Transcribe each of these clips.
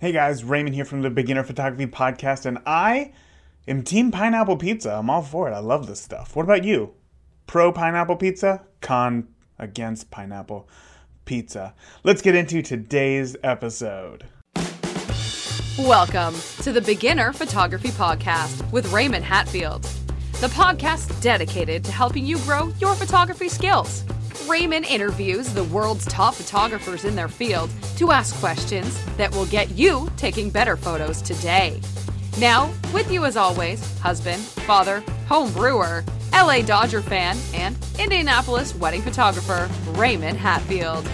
Hey guys, Raymond here from the Beginner Photography Podcast, and I am Team Pineapple Pizza. I'm all for it. I love this stuff. What about you? Pro pineapple pizza? Con against pineapple pizza. Let's get into today's episode. Welcome to the Beginner Photography Podcast with Raymond Hatfield, the podcast dedicated to helping you grow your photography skills. Raymond interviews the world's top photographers in their field to ask questions that will get you taking better photos today. Now, with you as always, husband, father, home brewer, LA Dodger fan, and Indianapolis wedding photographer, Raymond Hatfield.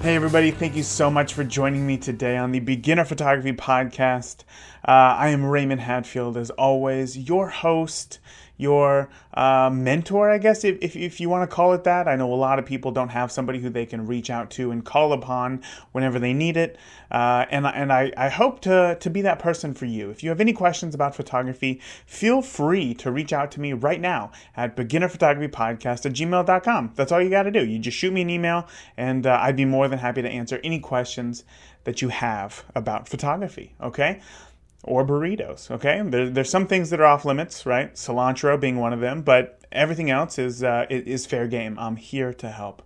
Hey, everybody, thank you so much for joining me today on the Beginner Photography Podcast. Uh, I am Raymond Hatfield, as always, your host your uh, mentor, I guess, if, if, if you want to call it that. I know a lot of people don't have somebody who they can reach out to and call upon whenever they need it. Uh, and and I, I hope to, to be that person for you. If you have any questions about photography, feel free to reach out to me right now at beginnerphotographypodcast at gmail.com. That's all you got to do. You just shoot me an email, and uh, I'd be more than happy to answer any questions that you have about photography. Okay? Or burritos. Okay, there, there's some things that are off limits, right? Cilantro being one of them, but everything else is uh, is fair game. I'm here to help.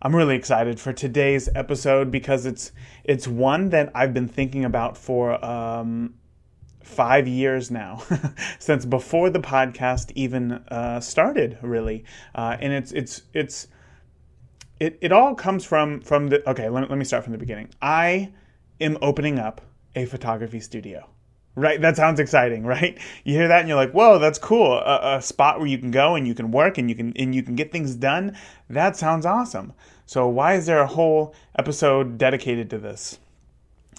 I'm really excited for today's episode because it's it's one that I've been thinking about for um, five years now, since before the podcast even uh, started, really. Uh, and it's it's it's it, it all comes from from the okay. Let, let me start from the beginning. I am opening up a photography studio right? That sounds exciting, right? You hear that and you're like, "Whoa, that's cool! A, a, spot where you can go and you can work and you can and you can get things done. That sounds awesome." So why is there a whole episode dedicated to this?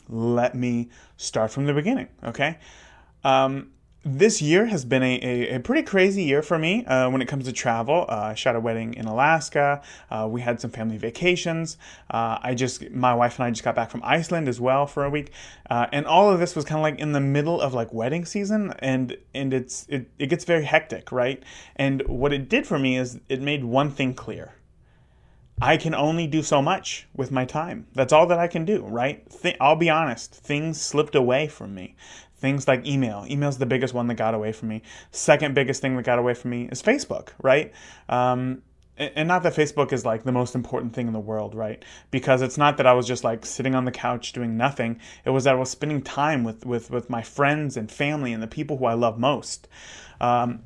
Let me start from the beginning, okay? Um, this year has been a, a, a, pretty crazy year for me uh, when it comes to travel. Uh, I shot a wedding in Alaska. Uh, we had some family vacations. Uh, I just, my wife and I just got back from Iceland as well for a week, uh, and all of this was kind of like in the middle of like wedding season, and and it's it, it gets very hectic, right? And what it did for me is it made one thing clear. I can only do so much with my time. That's all that I can do, right? Th- I'll be honest, things slipped away from me. Things like email. Email's the biggest one that got away from me. Second biggest thing that got away from me is Facebook, right? Um, and not that Facebook is like the most important thing in the world, right? Because it's not that I was just like sitting on the couch doing nothing. It was that I was spending time with with with my friends and family and the people who I love most. Um,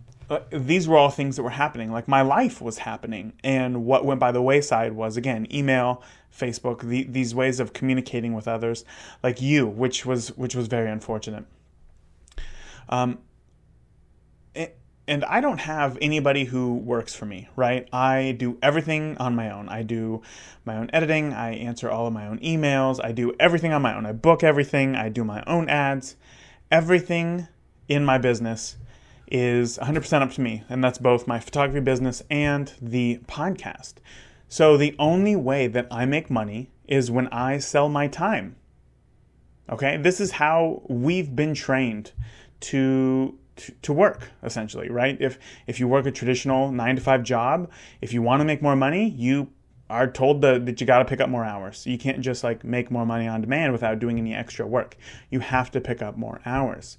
these were all things that were happening. Like my life was happening, and what went by the wayside was again email, Facebook, the, these ways of communicating with others, like you, which was which was very unfortunate. Um, and I don't have anybody who works for me, right? I do everything on my own. I do my own editing. I answer all of my own emails. I do everything on my own. I book everything. I do my own ads. Everything in my business is 100% up to me. And that's both my photography business and the podcast. So the only way that I make money is when I sell my time. Okay? This is how we've been trained to to, work essentially right? If if you work a traditional 9 to 5 job if you want to make more money you are told that, that you got to pick up more hours. You can't just like make more money on demand without doing any extra work. You have to pick up more hours.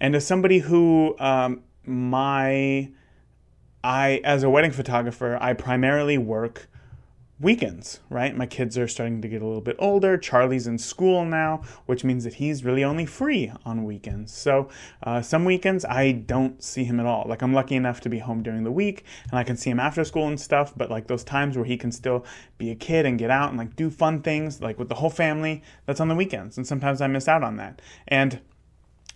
And as somebody who um, my i as a wedding photographer i primarily work weekends, right? My kids are starting to get a little bit older. Charlie's in school now, which means that he's really only free on weekends. So uh, some weekends I don't see him at all. Like I'm lucky enough to be home during the week and I can see him after school and stuff, but like those times where he can still be a kid and get out and like do fun things like with the whole family, that's on the weekends. And sometimes I miss out on that. And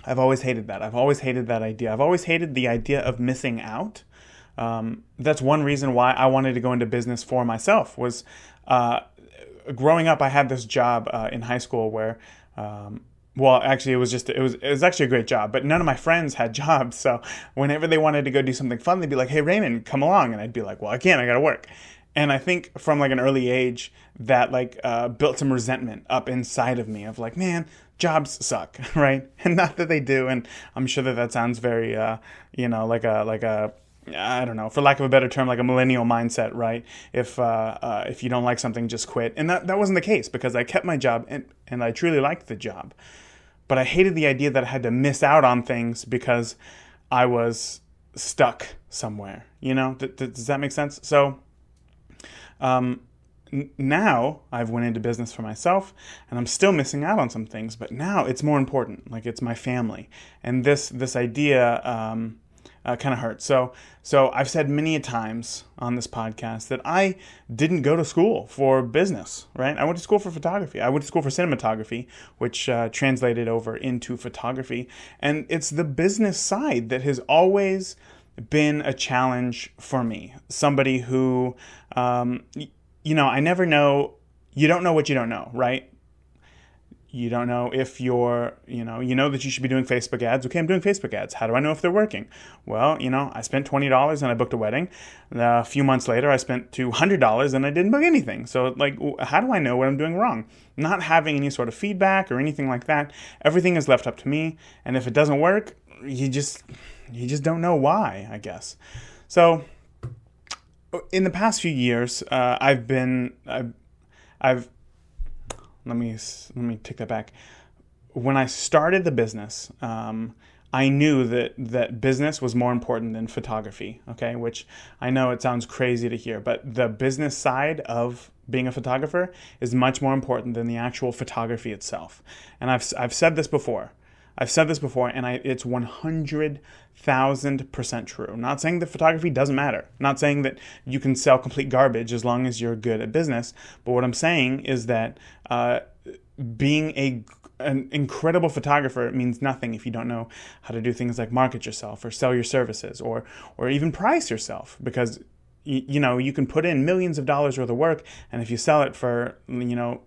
I've always hated that. I've always hated that idea. I've always hated the idea of missing out um, that's one reason why I wanted to go into business for myself. Was uh, growing up, I had this job uh, in high school where. Um, well, actually, it was just it was it was actually a great job, but none of my friends had jobs. So whenever they wanted to go do something fun, they'd be like, "Hey, Raymond, come along," and I'd be like, "Well, I can't. I got to work." And I think from like an early age, that like uh, built some resentment up inside of me of like, man, jobs suck, right? And not that they do, and I'm sure that that sounds very, uh, you know, like a like a I don't know, for lack of a better term, like a millennial mindset, right? If uh, uh, if you don't like something, just quit. And that, that wasn't the case because I kept my job and, and I truly liked the job. But I hated the idea that I had to miss out on things because I was stuck somewhere. You know, th- th- does that make sense? So, um, n- now I've went into business for myself, and I'm still missing out on some things. But now it's more important. Like it's my family, and this this idea. Um, uh, kind of hurts. So, so I've said many a times on this podcast that I didn't go to school for business. Right? I went to school for photography. I went to school for cinematography, which uh, translated over into photography. And it's the business side that has always been a challenge for me. Somebody who, um, you know, I never know. You don't know what you don't know, right? You don't know if you're, you know, you know that you should be doing Facebook ads. Okay, I'm doing Facebook ads. How do I know if they're working? Well, you know, I spent $20 and I booked a wedding. A few months later, I spent $200 and I didn't book anything. So, like, how do I know what I'm doing wrong? Not having any sort of feedback or anything like that. Everything is left up to me. And if it doesn't work, you just, you just don't know why, I guess. So, in the past few years, uh, I've been, I've, I've let me let me take that back. When I started the business, um, I knew that that business was more important than photography. Okay, which I know it sounds crazy to hear, but the business side of being a photographer is much more important than the actual photography itself. And I've I've said this before. I've said this before, and I, it's 100,000% true. Not saying that photography doesn't matter. Not saying that you can sell complete garbage as long as you're good at business. But what I'm saying is that uh, being a an incredible photographer means nothing if you don't know how to do things like market yourself or sell your services or or even price yourself because you, know you can put in millions of dollars worth of work and if you sell it for you know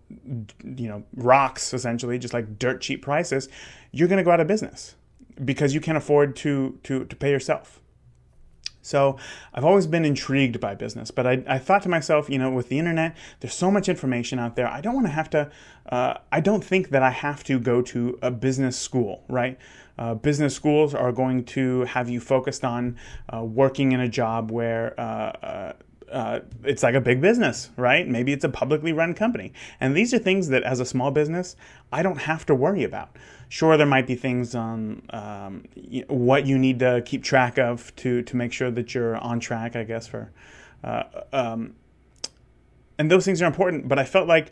you know rocks essentially just like dirt cheap prices you're going to go out of business because you can't afford to to to pay yourself so I've always been intrigued by business, but I, I, thought to myself, you know, with the internet, there's so much information out there. I don't want to have to, uh, I don't think that I have to go to a business school, right? Uh, business schools are going to have you focused on uh, working in a job where uh, uh, uh, it's like a big business, right? Maybe it's a publicly run company. And these are things that, as a small business, I don't have to worry about. Sure, there might be things on um, what you need to keep track of to, to make sure that you're on track, I guess, for. Uh, um, and those things are important, but I felt like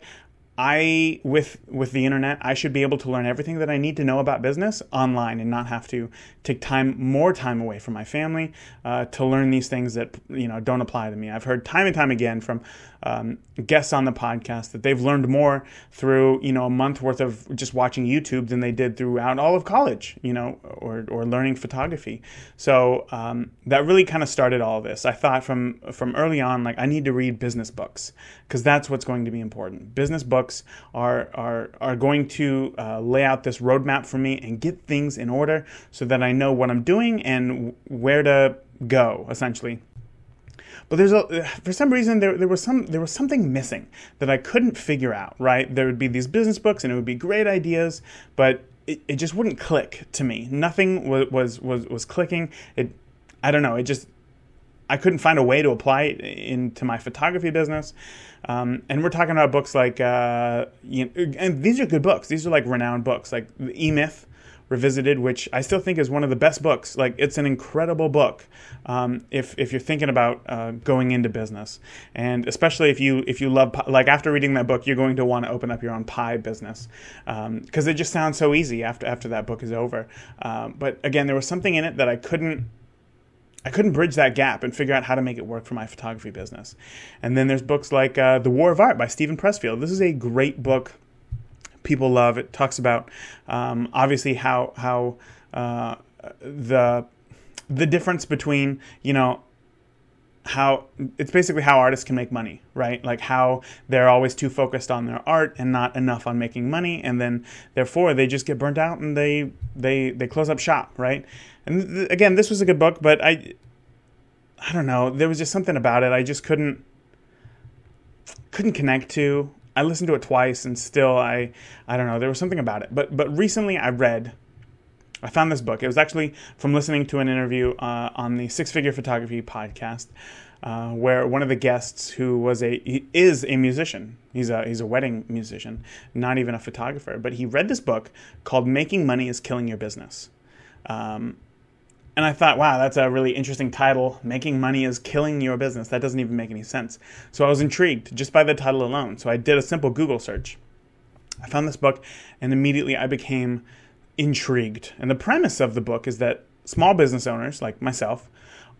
I with with the internet, I should be able to learn everything that I need to know about business online and not have to take time more time away from my family uh, to learn these things that you know don't apply to me. I've heard time and time again from um, guests on the podcast that they've learned more through you know a month worth of just watching YouTube than they did throughout all of college, you know, or or learning photography. So um, that really kind of started all of this. I thought from from early on, like I need to read business books because that's what's going to be important. Business books are are are going to uh, lay out this roadmap for me and get things in order so that I know what I'm doing and where to go essentially but there's a for some reason there, there was some there was something missing that I couldn't figure out. Right, there would be these business books and it would be great ideas, but it, it just wouldn't click to me. Nothing was was was, was clicking. It I don't know. It just I couldn't find a way to apply it into my photography business. Um, and we're talking about books like, uh, you know, and these are good books. These are like renowned books, like the E Myth Revisited, which I still think is one of the best books. Like it's an incredible book um, if if you're thinking about uh, going into business, and especially if you if you love like after reading that book, you're going to want to open up your own pie business because um, it just sounds so easy after after that book is over. Um, but again, there was something in it that I couldn't I couldn't bridge that gap and figure out how to make it work for my photography business. And then there's books like uh, The War of Art by Steven Pressfield. This is a great book people love. It talks about um, obviously how how uh, the the difference between you know how it's basically how artists can make money, right? Like how they're always too focused on their art and not enough on making money, and then therefore they just get burnt out and they they they close up shop, right? And th- again, this was a good book, but I I don't know, there was just something about it I just couldn't couldn't connect to. I listened to it twice and still I I don't know, there was something about it. But but recently I read I found this book. It was actually from listening to an interview uh, on the Six Figure Photography podcast, uh, where one of the guests, who was a is a musician, he's a he's a wedding musician, not even a photographer, but he read this book called "Making Money Is Killing Your Business." Um, and I thought, wow, that's a really interesting title. Making money is killing your business. That doesn't even make any sense. So I was intrigued just by the title alone. So I did a simple Google search. I found this book, and immediately I became intrigued. And the premise of the book is that small business owners like myself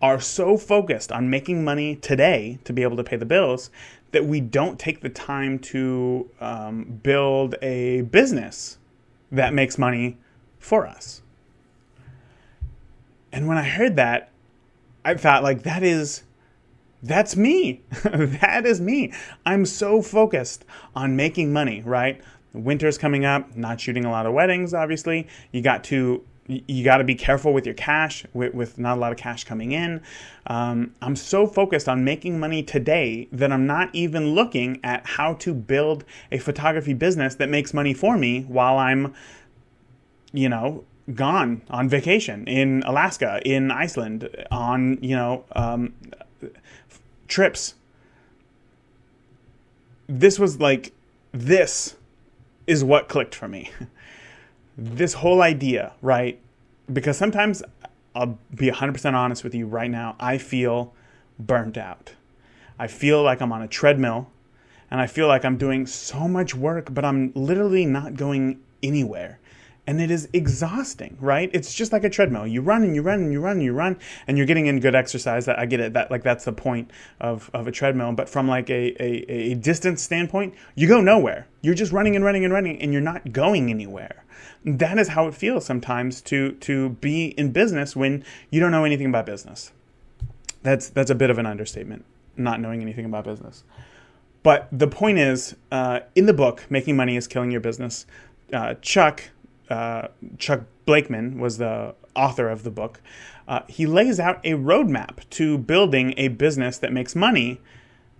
are so focused on making money today to be able to pay the bills that we don't take the time to um, build a business that makes money for us. And when I heard that, I thought like that is that's me. that is me. I'm so focused on making money, right? Winter's coming up, not shooting a lot of weddings, obviously. You got to you got to be careful with your cash, with, with, not a lot of cash coming in. Um, I'm so focused on making money today that I'm not even looking at how to build a photography business that makes money for me while I'm, you know, gone on vacation in Alaska, in Iceland, on, you know, um, trips. This was like, this is what clicked for me. this whole idea, right? Because sometimes I'll be 100% honest with you right now, I feel burnt out. I feel like I'm on a treadmill and I feel like I'm doing so much work, but I'm literally not going anywhere and it is exhausting, right? It's just like a treadmill. You run and you run and you run and you run, and you're getting in good exercise. I get it. That like that's the point of, of a treadmill. But from like a, a, a distance standpoint, you go nowhere. You're just running and running and running, and you're not going anywhere. That is how it feels sometimes to to be in business when you don't know anything about business. That's that's a bit of an understatement, not knowing anything about business. But the point is, uh, in the book, Making Money is Killing Your Business, uh, Chuck, uh, Chuck Blakeman was the author of the book, uh, he lays out a roadmap to building a business that makes money.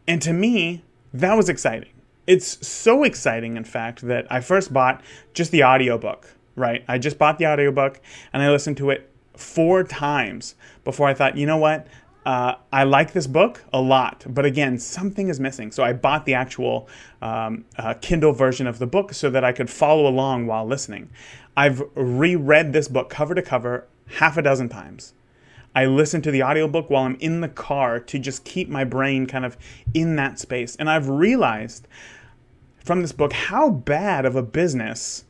And to me, that was exciting. It's so exciting, in fact, that I first bought just the audiobook, right? I just bought the audiobook and I listened to it four times before I thought, you know what? Uh, I like this book a lot, but again, something is missing. So I bought the actual um, uh, Kindle version of the book so that I could follow along while listening. I've reread this book cover to cover half a dozen times. I listen to the audiobook while I'm in the car to just keep my brain kind of in that space. And I've realized from this book how bad of a business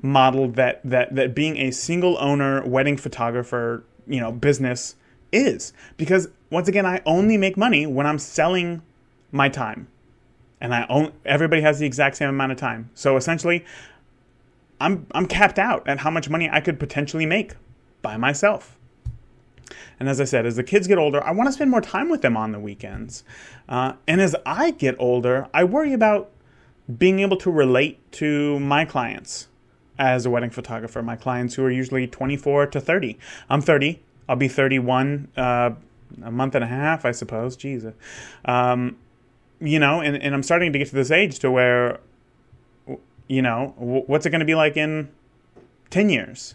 model that that that being a single owner wedding photographer, you know, business is because once again I only make money when I'm selling my time. And I own everybody has the exact same amount of time. So essentially I'm I'm capped out at how much money I could potentially make by myself. And as I said, as the kids get older, I want to spend more time with them on the weekends. Uh, and as I get older, I worry about being able to relate to my clients as a wedding photographer, my clients who are usually 24 to 30. I'm 30, I'll be 31 uh, a month and a half, I suppose. Jesus. Um, you know, and, and I'm starting to get to this age to where, you know, what's it going to be like in 10 years?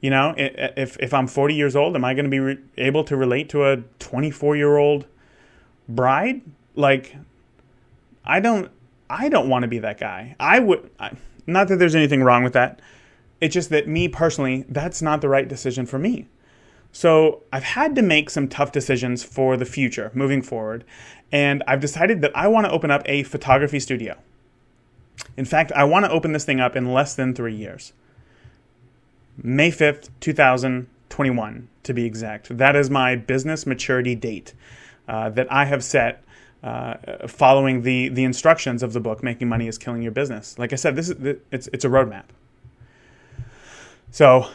You know, if, if I'm 40 years old, am I going to be re- able to relate to a 24 year old bride? Like, I don't, I don't want to be that guy. I would, I, not that there's anything wrong with that. It's just that me personally, that's not the right decision for me. So I've had to make some tough decisions for the future moving forward, and I've decided that I want to open up a photography studio. In fact, I want to open this thing up in less than three years. May 5th, 2021, to be exact. That is my business maturity date uh, that I have set uh, following the, the instructions of the book, Making Money is Killing Your Business. Like I said, this is, it's, it's a roadmap. So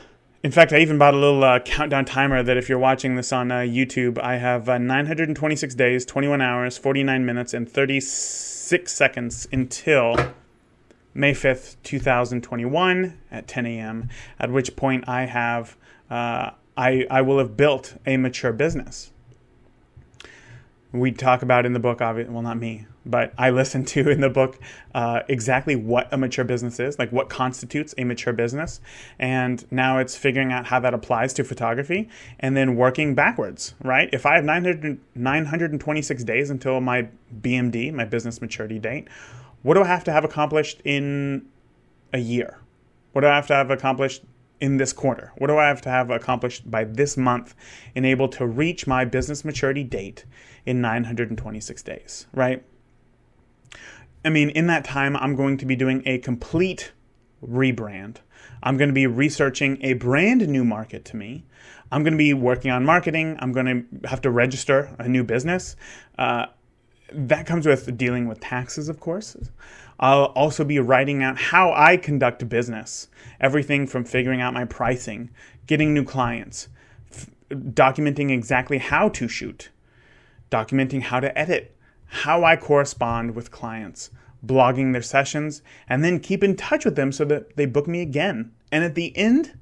in fact, I even bought a little uh, countdown timer that if you're watching this on uh, YouTube, I have uh, 926 days, 21 hours, 49 minutes, and 36 seconds until May 5th, 2021 at 10 a.m., at which point I have, uh, I, I will have built a mature business. we talk about in the book, obviously, well, not me, but I listen to in the book uh, exactly what a mature business is, like what constitutes a mature business. And now it's figuring out how that applies to photography and then working backwards, right? If I have 900, 926 days until my BMD, my business maturity date, what do I have to have accomplished in a year? What do I have to have accomplished in this quarter? What do I have to have accomplished by this month and able to reach my business maturity date in 926 days, right? I mean, in that time, I'm going to be doing a complete rebrand. I'm going to be researching a brand new market to me. I'm going to be working on marketing. I'm going to have to register a new business. Uh, that comes with dealing with taxes, of course. I'll also be writing out how I conduct business everything from figuring out my pricing, getting new clients, f- documenting exactly how to shoot, documenting how to edit, how I correspond with clients, blogging their sessions, and then keep in touch with them so that they book me again. And at the end,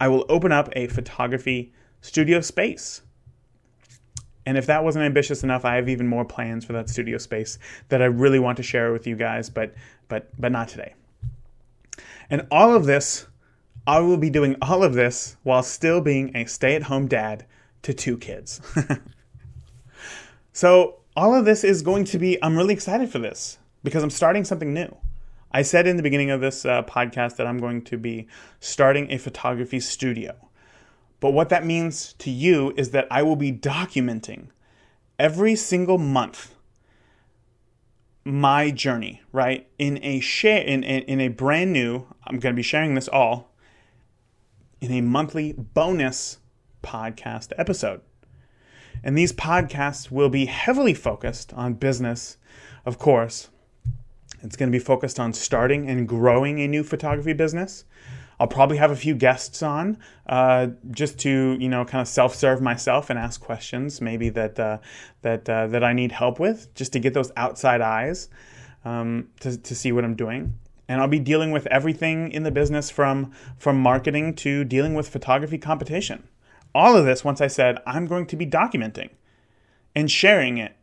I will open up a photography studio space. And if that wasn't ambitious enough, I have even more plans for that studio space that I really want to share with you guys, but but but not today. And all of this, I will be doing all of this while still being a stay-at-home dad to two kids. so, all of this is going to be I'm really excited for this because I'm starting something new. I said in the beginning of this uh, podcast that I'm going to be starting a photography studio. But what that means to you is that I will be documenting every single month my journey, right? In a share in, in, in a brand new, I'm going to be sharing this all in a monthly bonus podcast episode. And these podcasts will be heavily focused on business, of course. It's going to be focused on starting and growing a new photography business. I'll probably have a few guests on uh, just to you know kind of self-serve myself and ask questions maybe that uh, that uh, that I need help with just to get those outside eyes um, to to see what I'm doing. And I'll be dealing with everything in the business from from marketing to dealing with photography competition. All of this, once I said, I'm going to be documenting and sharing it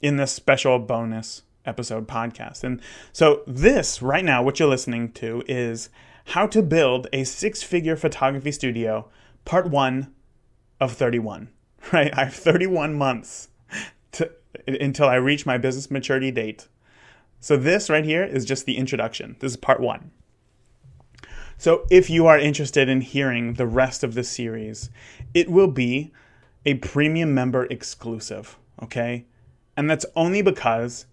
in this special bonus episode podcast. And so, this right now, what you're listening to is how to Build a Six Figure Photography Studio, Part 1 of 31. Right? I have 31 months to, until I reach my business maturity date. So, this right here is just the introduction. This is part one. So, if you are interested in hearing the rest of the series, it will be a premium member exclusive, okay? And that's only because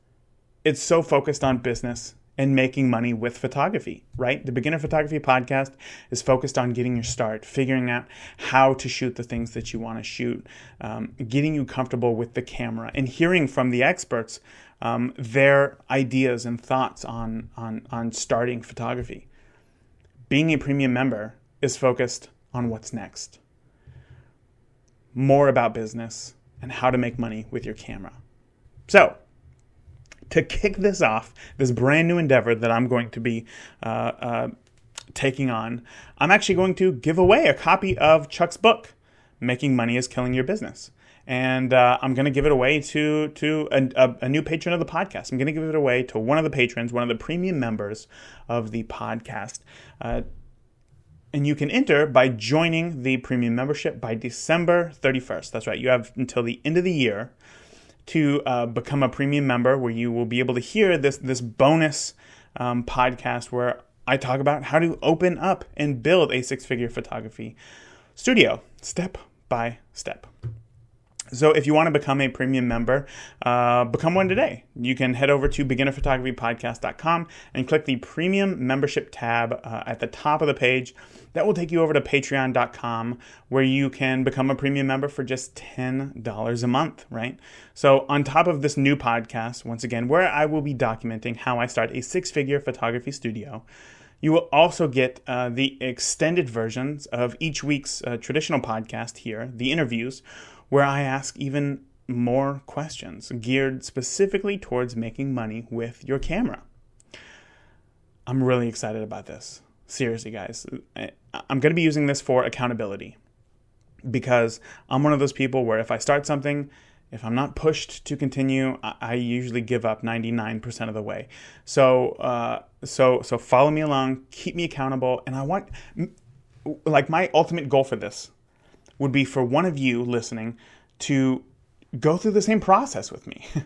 it's so focused on business and making money with photography, right? The Beginner Photography Podcast is focused on getting your start, figuring out how to shoot the things that you want to shoot, um, getting you comfortable with the camera, and hearing from the experts um, their ideas and thoughts on, on, on starting photography. Being a premium member is focused on what's next, more about business and how to make money with your camera. So, to kick this off, this brand new endeavor that I'm going to be uh, uh, taking on, I'm actually going to give away a copy of Chuck's book, Making Money is Killing Your Business. And uh, I'm going to give it away to to a, a, new patron of the podcast. I'm going to give it away to one of the patrons, one of the premium members of the podcast. Uh, and you can enter by joining the premium membership by December 31st. That's right. You have until the end of the year to uh, become a premium member where you will be able to hear this this bonus um, podcast where I talk about how to open up and build a six figure photography studio step by step. So if you want to become a premium member, uh, become one today. You can head over to beginnerphotographypodcast.com and click the premium membership tab uh, at the top of the page. That will take you over to patreon.com where you can become a premium member for just $10 a month, right? So on top of this new podcast, once again, where I will be documenting how I start a six-figure photography studio, you will also get uh, the extended versions of each week's uh, traditional podcast here, the interviews, where I ask even more questions geared specifically towards making money with your camera. I'm really excited about this. Seriously, guys. I'm going to be using this for accountability because I'm one of those people where if I start something if I'm not pushed to continue, I, I usually give up 99% of the way. So, uh, so, so follow me along, keep me accountable, and I want, like, my ultimate goal for this would be for one of you listening to go through the same process with me.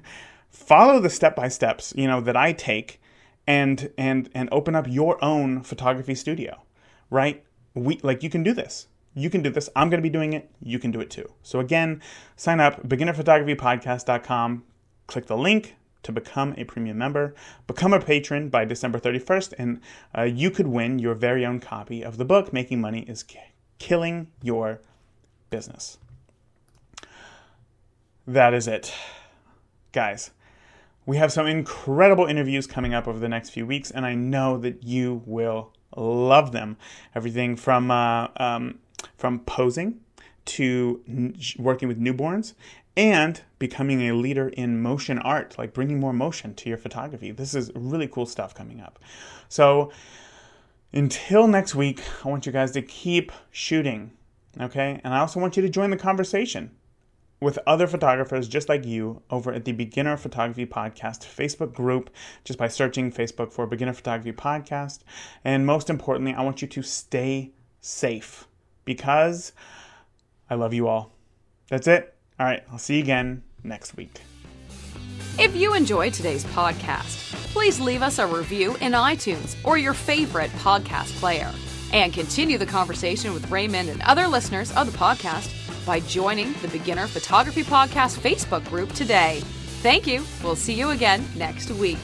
follow the step by steps, you know, that I take and and and open up your own photography studio, right? We like you can do this. You can do this. I'm going to be doing it. You can do it too. So again, sign up beginnerphotographypodcast.com. Click the link to become a premium member. Become a patron by December 31st, and uh, you could win your very own copy of the book. Making money is killing your business. That is it, guys. We have some incredible interviews coming up over the next few weeks, and I know that you will love them. Everything from uh, um, from posing to n- working with newborns and becoming a leader in motion art, like bringing more motion to your photography. This is really cool stuff coming up. So until next week, I want you guys to keep shooting, okay? And I also want you to join the conversation with other photographers just like you over at the Beginner Photography Podcast Facebook group just by searching Facebook for Beginner Photography Podcast. And most importantly, I want you to stay safe because I love you all. That's it. All right, I'll see you again next week. If you enjoyed today's podcast, please leave us a review in iTunes or your favorite podcast player. And continue the conversation with Raymond and other listeners of the podcast by joining the Beginner Photography Podcast Facebook group today. Thank you. We'll see you again next week.